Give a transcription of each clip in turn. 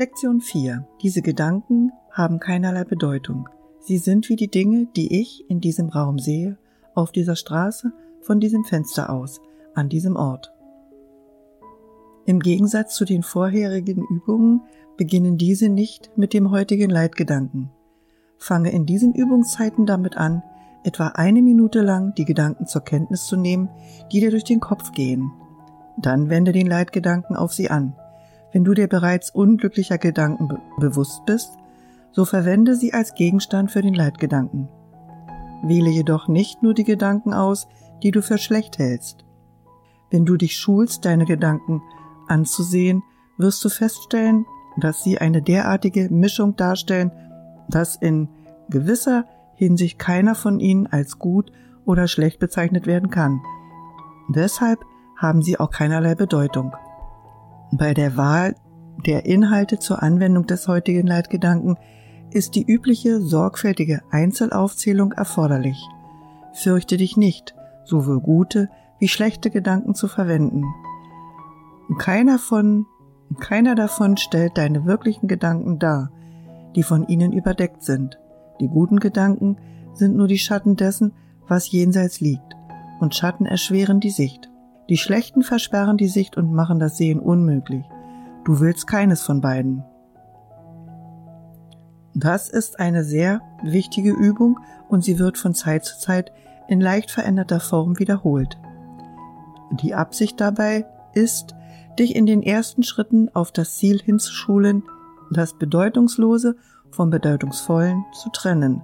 Lektion 4. Diese Gedanken haben keinerlei Bedeutung. Sie sind wie die Dinge, die ich in diesem Raum sehe, auf dieser Straße, von diesem Fenster aus, an diesem Ort. Im Gegensatz zu den vorherigen Übungen beginnen diese nicht mit dem heutigen Leitgedanken. Fange in diesen Übungszeiten damit an, etwa eine Minute lang die Gedanken zur Kenntnis zu nehmen, die dir durch den Kopf gehen. Dann wende den Leitgedanken auf sie an. Wenn du dir bereits unglücklicher Gedanken be bewusst bist, so verwende sie als Gegenstand für den Leitgedanken. Wähle jedoch nicht nur die Gedanken aus, die du für schlecht hältst. Wenn du dich schulst, deine Gedanken anzusehen, wirst du feststellen, dass sie eine derartige Mischung darstellen, dass in gewisser Hinsicht keiner von ihnen als gut oder schlecht bezeichnet werden kann. Deshalb haben sie auch keinerlei Bedeutung. Bei der Wahl der Inhalte zur Anwendung des heutigen Leitgedanken ist die übliche sorgfältige Einzelaufzählung erforderlich. Fürchte dich nicht, sowohl gute wie schlechte Gedanken zu verwenden. Keiner von, keiner davon stellt deine wirklichen Gedanken dar, die von ihnen überdeckt sind. Die guten Gedanken sind nur die Schatten dessen, was jenseits liegt, und Schatten erschweren die Sicht. Die Schlechten versperren die Sicht und machen das Sehen unmöglich. Du willst keines von beiden. Das ist eine sehr wichtige Übung und sie wird von Zeit zu Zeit in leicht veränderter Form wiederholt. Die Absicht dabei ist, dich in den ersten Schritten auf das Ziel hinzuschulen, das Bedeutungslose vom Bedeutungsvollen zu trennen.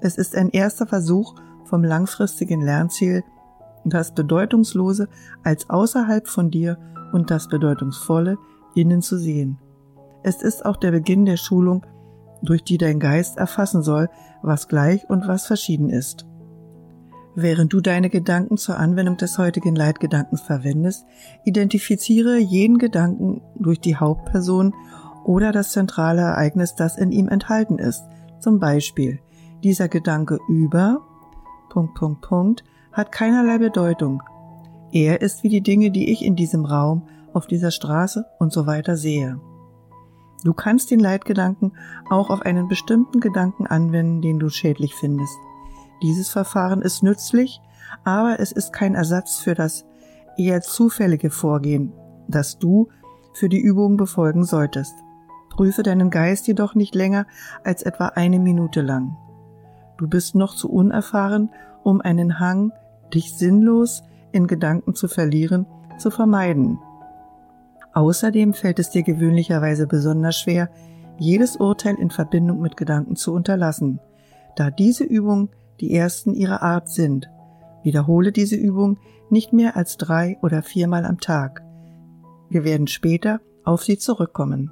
Es ist ein erster Versuch vom langfristigen Lernziel, das Bedeutungslose als außerhalb von dir und das Bedeutungsvolle innen zu sehen. Es ist auch der Beginn der Schulung, durch die dein Geist erfassen soll, was gleich und was verschieden ist. Während du deine Gedanken zur Anwendung des heutigen Leitgedankens verwendest, identifiziere jeden Gedanken durch die Hauptperson oder das zentrale Ereignis, das in ihm enthalten ist. Zum Beispiel, dieser Gedanke über Punkt, Punkt, Punkt hat keinerlei Bedeutung. Er ist wie die Dinge, die ich in diesem Raum, auf dieser Straße und so weiter sehe. Du kannst den Leitgedanken auch auf einen bestimmten Gedanken anwenden, den du schädlich findest. Dieses Verfahren ist nützlich, aber es ist kein Ersatz für das eher zufällige Vorgehen, das du für die Übung befolgen solltest. Prüfe deinen Geist jedoch nicht länger als etwa eine Minute lang. Du bist noch zu unerfahren, um einen Hang, dich sinnlos in Gedanken zu verlieren, zu vermeiden. Außerdem fällt es dir gewöhnlicherweise besonders schwer, jedes Urteil in Verbindung mit Gedanken zu unterlassen, da diese Übungen die ersten ihrer Art sind. Wiederhole diese Übung nicht mehr als drei oder viermal am Tag. Wir werden später auf sie zurückkommen.